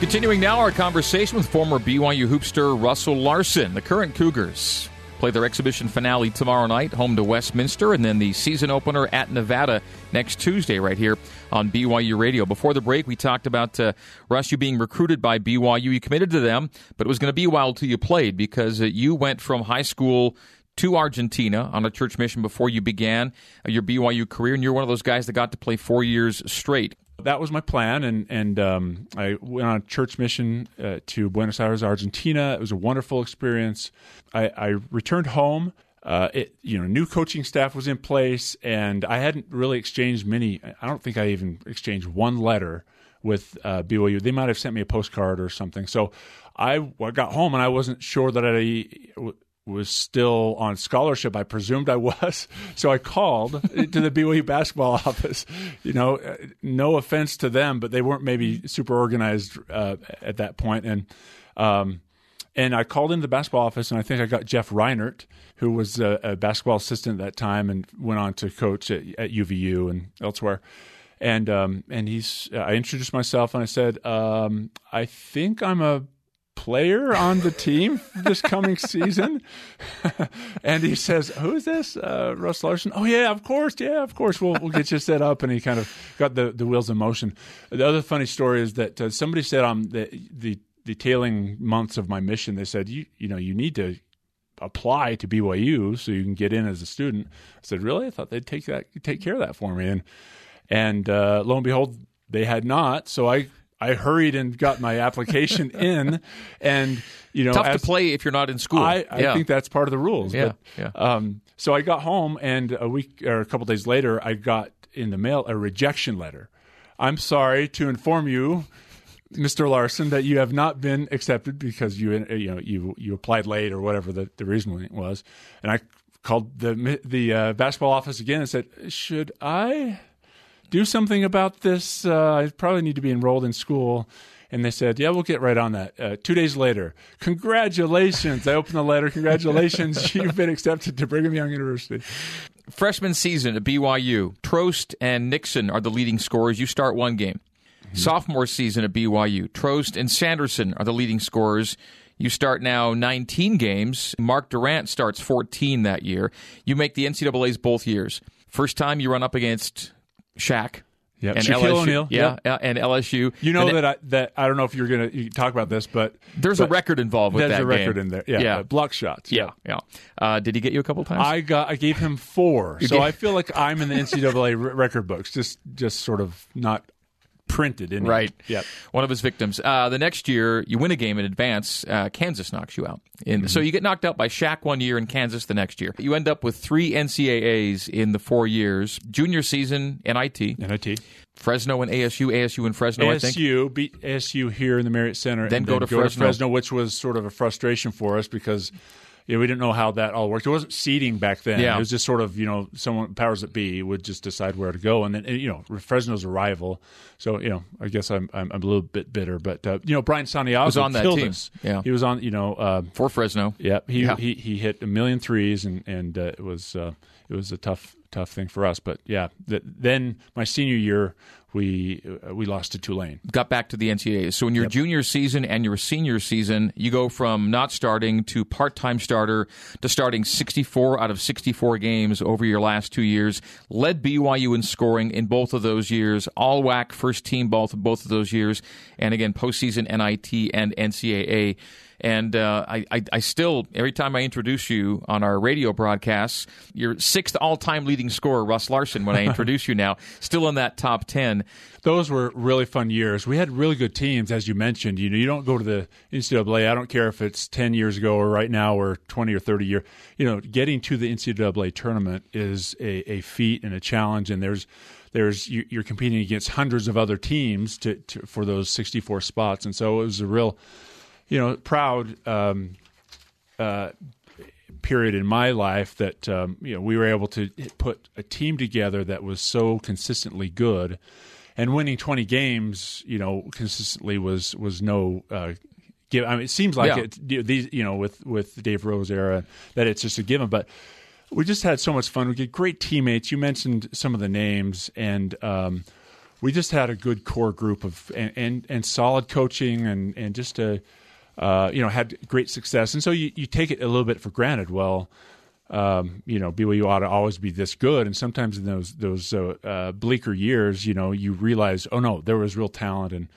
Continuing now our conversation with former BYU hoopster Russell Larson, the current Cougars play their exhibition finale tomorrow night, home to Westminster, and then the season opener at Nevada next Tuesday, right here on BYU Radio. Before the break, we talked about uh, Russ, you being recruited by BYU. You committed to them, but it was going to be a while till you played because uh, you went from high school to Argentina on a church mission before you began your BYU career, and you're one of those guys that got to play four years straight. That was my plan, and and um, I went on a church mission uh, to Buenos Aires, Argentina. It was a wonderful experience. I, I returned home. Uh, it, you know, new coaching staff was in place, and I hadn't really exchanged many. I don't think I even exchanged one letter with uh, BYU. They might have sent me a postcard or something. So I, I got home and I wasn't sure that I was still on scholarship. I presumed I was. *laughs* So I called to the BYU basketball *laughs* office. You know, no offense to them, but they weren't maybe super organized uh, at that point. And, um, and I called into the basketball office, and I think I got Jeff Reinert, who was a, a basketball assistant at that time and went on to coach at, at UVU and elsewhere. And um, and he's I introduced myself and I said, um, I think I'm a player on the team this coming season? *laughs* and he says, "Who's this? Uh, Russ Larson? Oh yeah, of course, yeah, of course. We'll we'll get you set up." And he kind of got the, the wheels in motion. The other funny story is that uh, somebody said on the the detailing months of my mission, they said, "You you know you need to." apply to BYU so you can get in as a student. I said, "Really? I thought they'd take that take care of that for me." And and uh, lo and behold, they had not. So I I hurried and got my application *laughs* in, and you know, tough as, to play if you're not in school. I, I yeah. think that's part of the rules. Yeah, but, yeah. Um, so I got home, and a week or a couple days later, I got in the mail a rejection letter. I'm sorry to inform you, Mr. Larson, that you have not been accepted because you you know you you applied late or whatever the, the reason was. And I called the the uh, basketball office again and said, "Should I do something about this. Uh, I probably need to be enrolled in school. And they said, "Yeah, we'll get right on that." Uh, two days later, congratulations! I opened the letter. Congratulations, *laughs* you've been accepted to Brigham Young University. Freshman season at BYU, Trost and Nixon are the leading scorers. You start one game. Mm-hmm. Sophomore season at BYU, Trost and Sanderson are the leading scorers. You start now 19 games. Mark Durrant starts 14 that year. You make the NCAA's both years. First time you run up against Shaq, Yep. and Shaquille LSU, O'Neal. yeah, Yep. and LSU. You know And that I, that I don't know if you're gonna talk about this, but there's a record involved with There's that There's a record game. in there. Yeah, yeah, uh, block shots. yeah, yeah. Uh, did he get you a couple times? I got I gave him four, so I feel like I'm in the NCAA record books, just just sort of not printed in Right. Yep. One of his victims. Uh, the next year, you win a game in advance. Uh, Kansas knocks you out. In, So you get knocked out by Shaq one year and Kansas the next year. You end up with three NCAAs in the four years. Junior season, NIT. NIT. Fresno and ASU. ASU and Fresno, I think. ASU beat ASU here in the Marriott Center, Then and go to Fresno. which was sort of a frustration for us because you know, we didn't know how that all worked. It wasn't seeding back then. Yeah. It was just sort of you know someone powers that be would just decide where to go, and then you know Fresno's a rival, so you know I guess I'm I'm, I'm a little bit bitter, but uh, you know Brian Santiago Was on that team. us. Yeah. he was on you know. Uh, For Fresno. yeah, he, Yeah. he he hit a million threes, and and uh, it was uh, it was a tough tough thing for us. But yeah, th- then my senior year we uh, we lost to Tulane. got back to the NCAA. So in your junior season and your senior season, you go from not starting to part-time starter to starting 64 out of 64 games over your last two years. Led BYU in scoring in both of those years. All WAC first team both both of those years, and again postseason NIT and NCAA. And uh, I, I, I still, every time I introduce you on our radio broadcasts, your sixth all-time leading scorer, Russ Larson, when I *laughs* introduce you now, still in that top 10. Those were really fun years. We had really good teams, as you mentioned. You know, you don't go to the NCAA. I don't care if it's ten years ago or right now or twenty or thirty year. You know, getting to the NCAA tournament is a, a feat and a challenge, and there's there's you- you're competing against hundreds of other teams to, to for those 64 spots, and so it was a real, you know, proud. Um, uh, period in my life that um, you know we were able to put a team together that was so consistently good, and winning twenty games, you know, consistently was was no. Uh, give, I mean, it seems like Yeah. it. you know, These, you know, with with Dave Rose era, that it's just a given. But we just had so much fun. We get great teammates. You mentioned some of the names, and um, we just had a good core group of and and, and solid coaching, and and just a uh, you know had great success. And so you, you take it a little bit for granted. Well, um, you know, BYU ought to always be this good. And sometimes in those those uh, uh, bleaker years, you know, you realize, oh no, there was real talent, and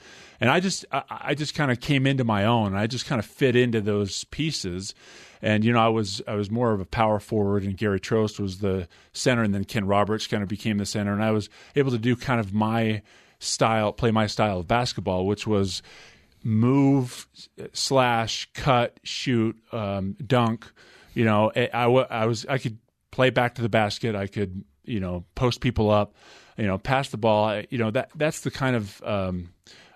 and I just I, I just kind of came into my own. I just kind of fit into those pieces. And you know, I was I was more of a power forward, and Gary Trost was the center, and then Ken Roberts kind of became the center, and I was able to do kind of my style, play my style of basketball, which was move slash cut shoot um, dunk you know I, I, I was i could play back to the basket. I could you know post people up you know pass the ball. You know that that's the kind of um,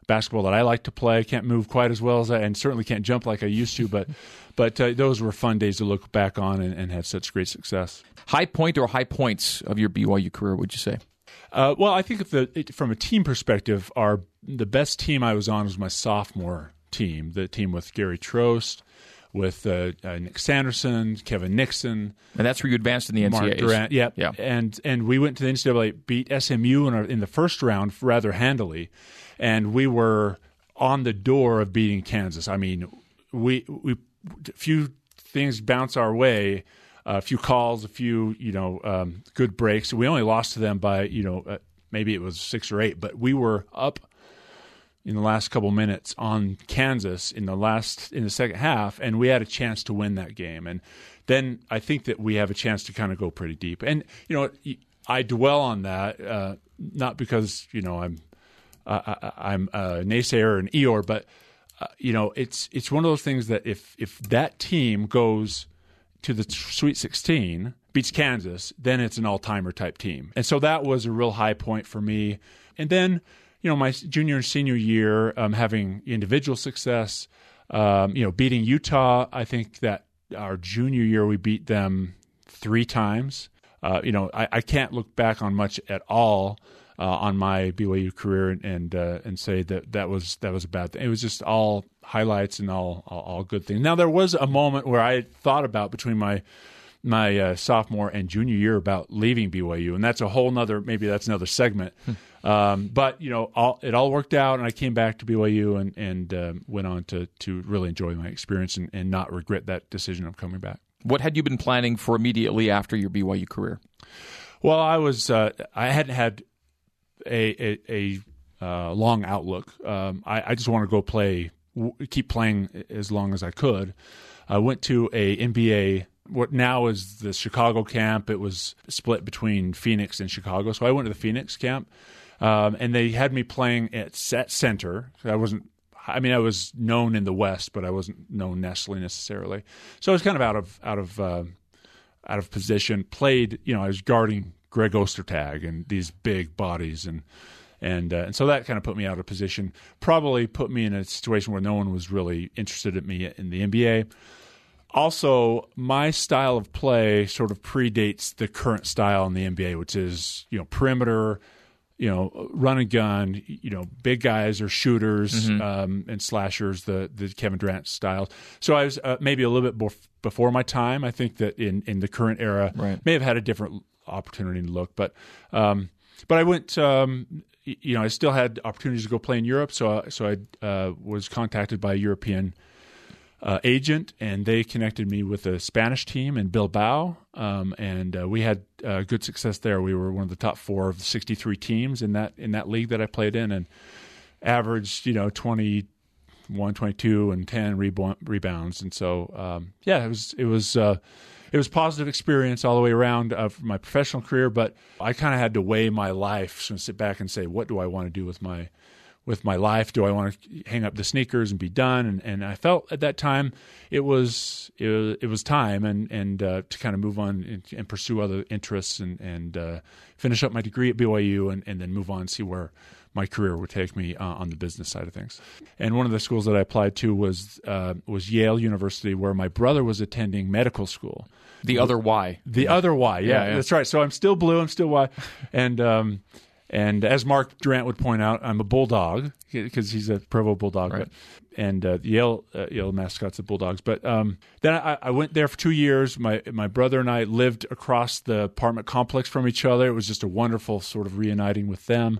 basketball that i like to play. I can't move quite as well as i and certainly can't jump like i used to but *laughs* but uh, those were fun days to look back on and, and such great success. High point or high points of your BYU career, would you say? Uh, well, I think if the it, from a team perspective, our the best team I was on was my sophomore team, the team with Gary Trost, with uh, uh, Nick Sanderson, Kevin Nixon, And that's where you advanced in the NCAAs. Durrant. Yep. Yeah. And and we went to the NCAA, beat SMU in, our, in the first round rather handily, and we were on the door of beating Kansas. I mean, we we few things bounce our way, a few calls, a few you know um, good breaks. We only lost to them by you know uh, maybe it was six or eight, but we were up in the last couple minutes on Kansas in the last in the second half, and we had a chance to win that game. And then I think that we have a chance to kind of go pretty deep. And you know, I dwell on that uh, not because you know I'm uh, I, I'm a naysayer and Eeyore, but uh, you know, it's it's one of those things that if if that team goes to the Sweet 16, beats Kansas, then it's an all timer type team. And so that was a real high point for me. And then, you know, my junior and senior year, um, having individual success, um, you know, beating Utah, I think that our junior year we beat them three times. Uh, you know, I, I can't look back on much at all uh, on my BYU career and and, uh, and say that that was that was a bad thing. It was just all highlights and all, all, all good things. Now there was a moment where I thought about between my my uh, sophomore and junior year about leaving BYU, and that's a whole nother maybe that's another segment. Hmm. um, but you know, all, it all worked out, and I came back to BYU and and um, went on to to really enjoy my experience and, and not regret that decision of coming back. What had you been planning for immediately after your BYU career? Well, I was uh, I hadn't had a a, a uh, long outlook. Um, I, I, just want to go play, keep playing as long as I could. I went to a NBA. What now is the Chicago camp? It was split between Phoenix and Chicago, so I went to the Phoenix camp, um, and they had me playing at set center. I wasn't. I mean, I was known in the West, but I wasn't known necessarily. So I was kind of out of out of uh, out of position. Played, you know, I was guarding Greg Ostertag and these big bodies and and uh, and so that kind of put me out of position. Probably put me in a situation where no one was really interested in me in the NBA. Also, my style of play sort of predates the current style in the NBA, which is you know perimeter, you know run and gun, you know big guys or shooters Mm-hmm. um, and slashers, the the Kevin Durant style. So I was uh, maybe a little bit bef- before my time. I think that in in the current era, Right. may have had a different opportunity to look, but um, but I went. Um, you know, I still had opportunities to go play in Europe, so so I uh, was contacted by a European uh, agent, and they connected me with a Spanish team in Bilbao, um, and uh, we had uh, good success there. We were one of the top four of the 63 teams in that in that league that I played in, and averaged you know 21, 22, and 10 rebo- rebounds, and so um, yeah, it was it was. It was positive experience all the way around of my professional career, but I kind of had to weigh my life, so sit back and say, what do I want to do with my with my life? Do I want to hang up the sneakers and be done? And, and I felt at that time it was it was, it was time and and uh, to kind of move on and, and pursue other interests and and uh, finish up my degree at BYU and, and then move on and see where my career would take me uh, on the business side of things. And one of the schools that I applied to was uh, was Yale University, where my brother was attending medical school. The other Y. The other Y, yeah, Yeah, yeah. that's right. So I'm still blue, I'm still Y, *laughs* and um, and as Mark Durrant would point out, I'm a bulldog because he's a Provo bulldog. Right. But, and uh, Yale uh, Yale mascots the Bulldogs. But um, then I, I went there for two years. My my brother and I lived across the apartment complex from each other. It was just a wonderful sort of reuniting with them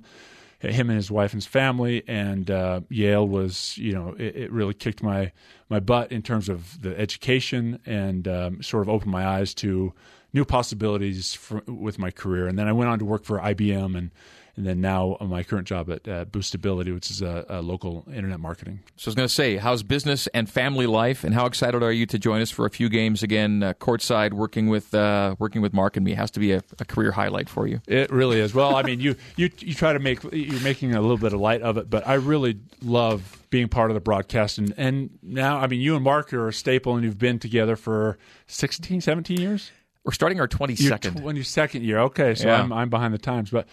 him and his wife and his family. And uh, Yale was, you know, it, it really kicked my my butt in terms of the education and um, sort of opened my eyes to new possibilities for, with my career. And then I went on to work for IBM and. And then now my current job at uh, Boostability, which is a, a local internet marketing. So I was going to say, how's business and family life, and how excited are you to join us for a few games again, uh, courtside, working with uh, working with Mark and me? Has to be a, a career highlight for you. It really is. Well, I mean, you you you try to make you're making a little bit of light of it, but I really love being part of the broadcast and and now I mean, you and Mark are a staple and you've been together for 16, 17 years. We're starting our twenty Your second. tw- your second year. Okay, so Yeah. I'm I'm behind the times, but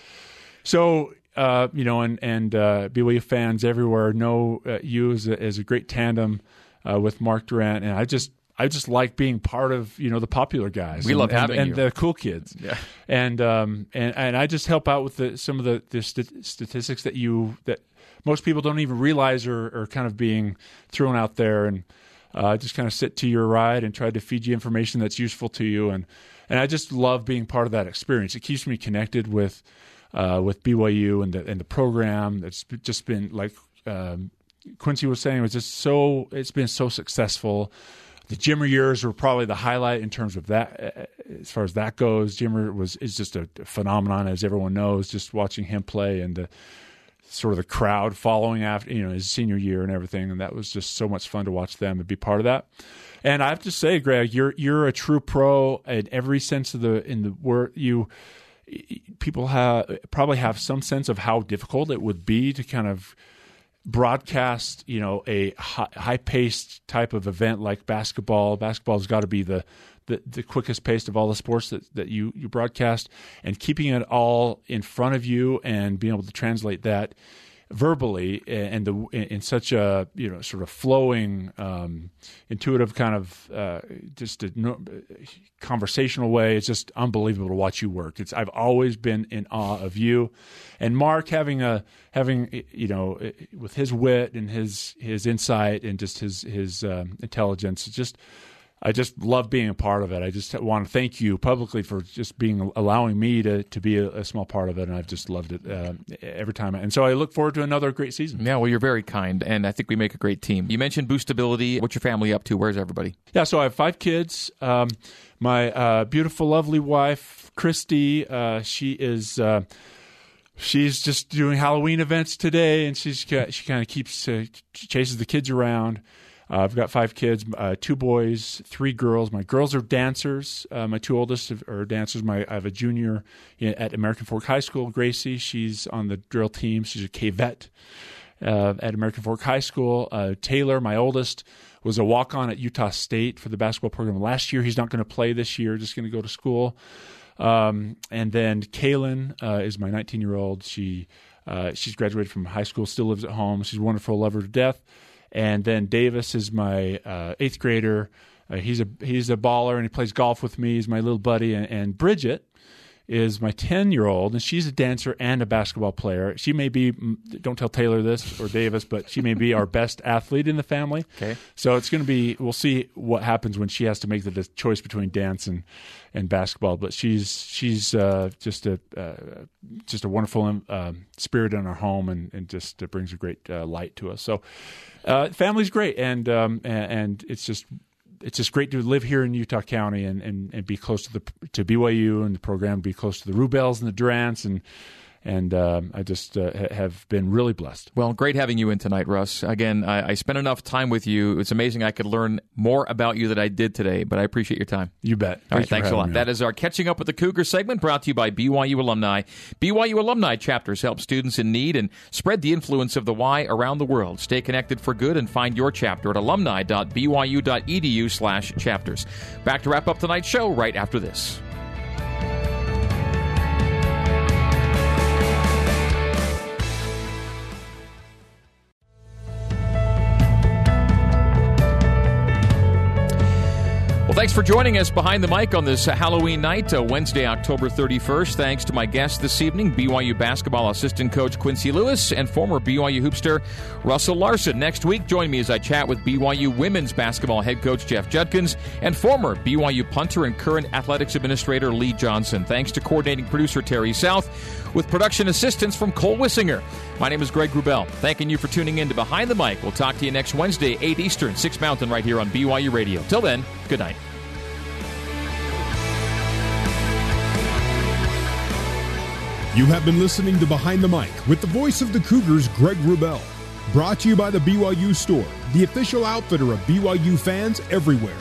so uh, you know, and and uh, BYU fans everywhere know uh, you as a, as a great tandem uh, with Mark Durrant, and I just I just like being part of you know the popular guys. We and, love and- having and you. the cool kids. Yeah. and um and and I just help out with the, some of the the st- statistics that you that most people don't even realize are, are kind of being thrown out there and. Uh, just kind of sit to your ride and try to feed you information that's useful to you, and and I just love being part of that experience. It keeps me connected with uh, with BYU and the and the program. It's just been like um, Quincy was saying, it was just so it's been so successful. The Jimmer years were probably the highlight in terms of that, uh, as far as that goes. Jimmer was is just a phenomenon, as everyone knows. Just watching him play and the sort of the crowd following after you know his senior year and everything, and that was just so much fun to watch them and be part of that. And I have to say, Greg, you're you're a true pro in every sense of the in the word you people have probably have some sense of how difficult it would be to kind of broadcast, you know, a high paced type of event like basketball. Basketball's got to be the, the the quickest paced of all the sports that, that you, you broadcast, and keeping it all in front of you and being able to translate that verbally and the in such a you know sort of flowing, um, intuitive kind of uh, just a conversational way. It's just unbelievable to watch you work. It's I've always been in awe of you, and Mark having a having you know with his wit and his his insight and just his his um, intelligence. Just I just love being a part of it. I just want to thank you publicly for just being allowing me to to be a, a small part of it, and I've just loved it uh, every time. And so I look forward to another great season. Yeah, well, you're very kind, and I think we make a great team. You mentioned boostability. What's your family up to? Where's everybody? Yeah, so I have five kids. Um, my uh, beautiful, lovely wife, Christy. Uh, she is uh, she's just doing Halloween events today, and she's she kind of keeps uh, chases the kids around. Uh, I've got five kids, uh, two boys, three girls. My girls are dancers. Uh, my two oldest are dancers. My I have a junior at American Fork High School, Gracie. She's on the drill team. She's a K vet uh, at American Fork High School. Uh, Taylor, my oldest, was a walk on at Utah State for the basketball program last year. He's not going to play this year, just going to go to school. Um, and then Kaylin uh, is my 19 year old. She she's graduated from high school, still lives at home. She's a wonderful, love her to death. And then Davis is my uh, eighth grader. Uh, he's a he's a baller and he plays golf with me. He's my little buddy. And, and Bridget is my 10 year old, and she's a dancer and a basketball player. She may be, don't tell Taylor this or Davis, but she may be our best athlete in the family. Okay. So it's going to be, we'll see what happens when she has to make the choice between dance and, and basketball. But she's she's uh, just a uh, just a wonderful um, spirit in our home, and, and just brings a great uh, light to us. So, uh, family's great, and, um, and and it's just it's just great to live here in Utah County and, and, and be close to the to BYU and the program, be close to the Wrubells and the Durrants and and um, I just uh, have been really blessed. Well, great having you in tonight, Russ. Again, I, I, spent enough time with you. It's amazing I could learn more about you than I did today, but I appreciate your time. You bet. All right, thanks a lot. That is our Catching Up with the Cougar segment brought to you by BYU Alumni. BYU Alumni chapters help students in need and spread the influence of the Y around the world. Stay connected for good and find your chapter at alumni.byu.edu slash chapters. Back to wrap up tonight's show right after this. Well, thanks for joining us behind the mic on this Halloween night, uh, Wednesday, October 31st. Thanks to my guests this evening, BYU basketball assistant coach Quincy Lewis and former BYU hoopster Russell Larson. Next week, join me as I chat with BYU women's basketball head coach Jeff Judkins and former BYU punter and current athletics administrator Lee Johnson. Thanks to coordinating producer Terry South with production assistance from Cole Wissinger. My name is Greg Wrubell. Thanking you for tuning in to Behind the Mic. We'll talk to you next Wednesday, 8 Eastern, 6 Mountain, right here on BYU Radio. Till then, good night. You have been listening to Behind the Mic with the voice of the Cougars, Greg Wrubell. Brought to you by the BYU Store, the official outfitter of BYU fans everywhere.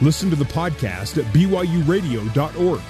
Listen to the podcast at BYURadio.org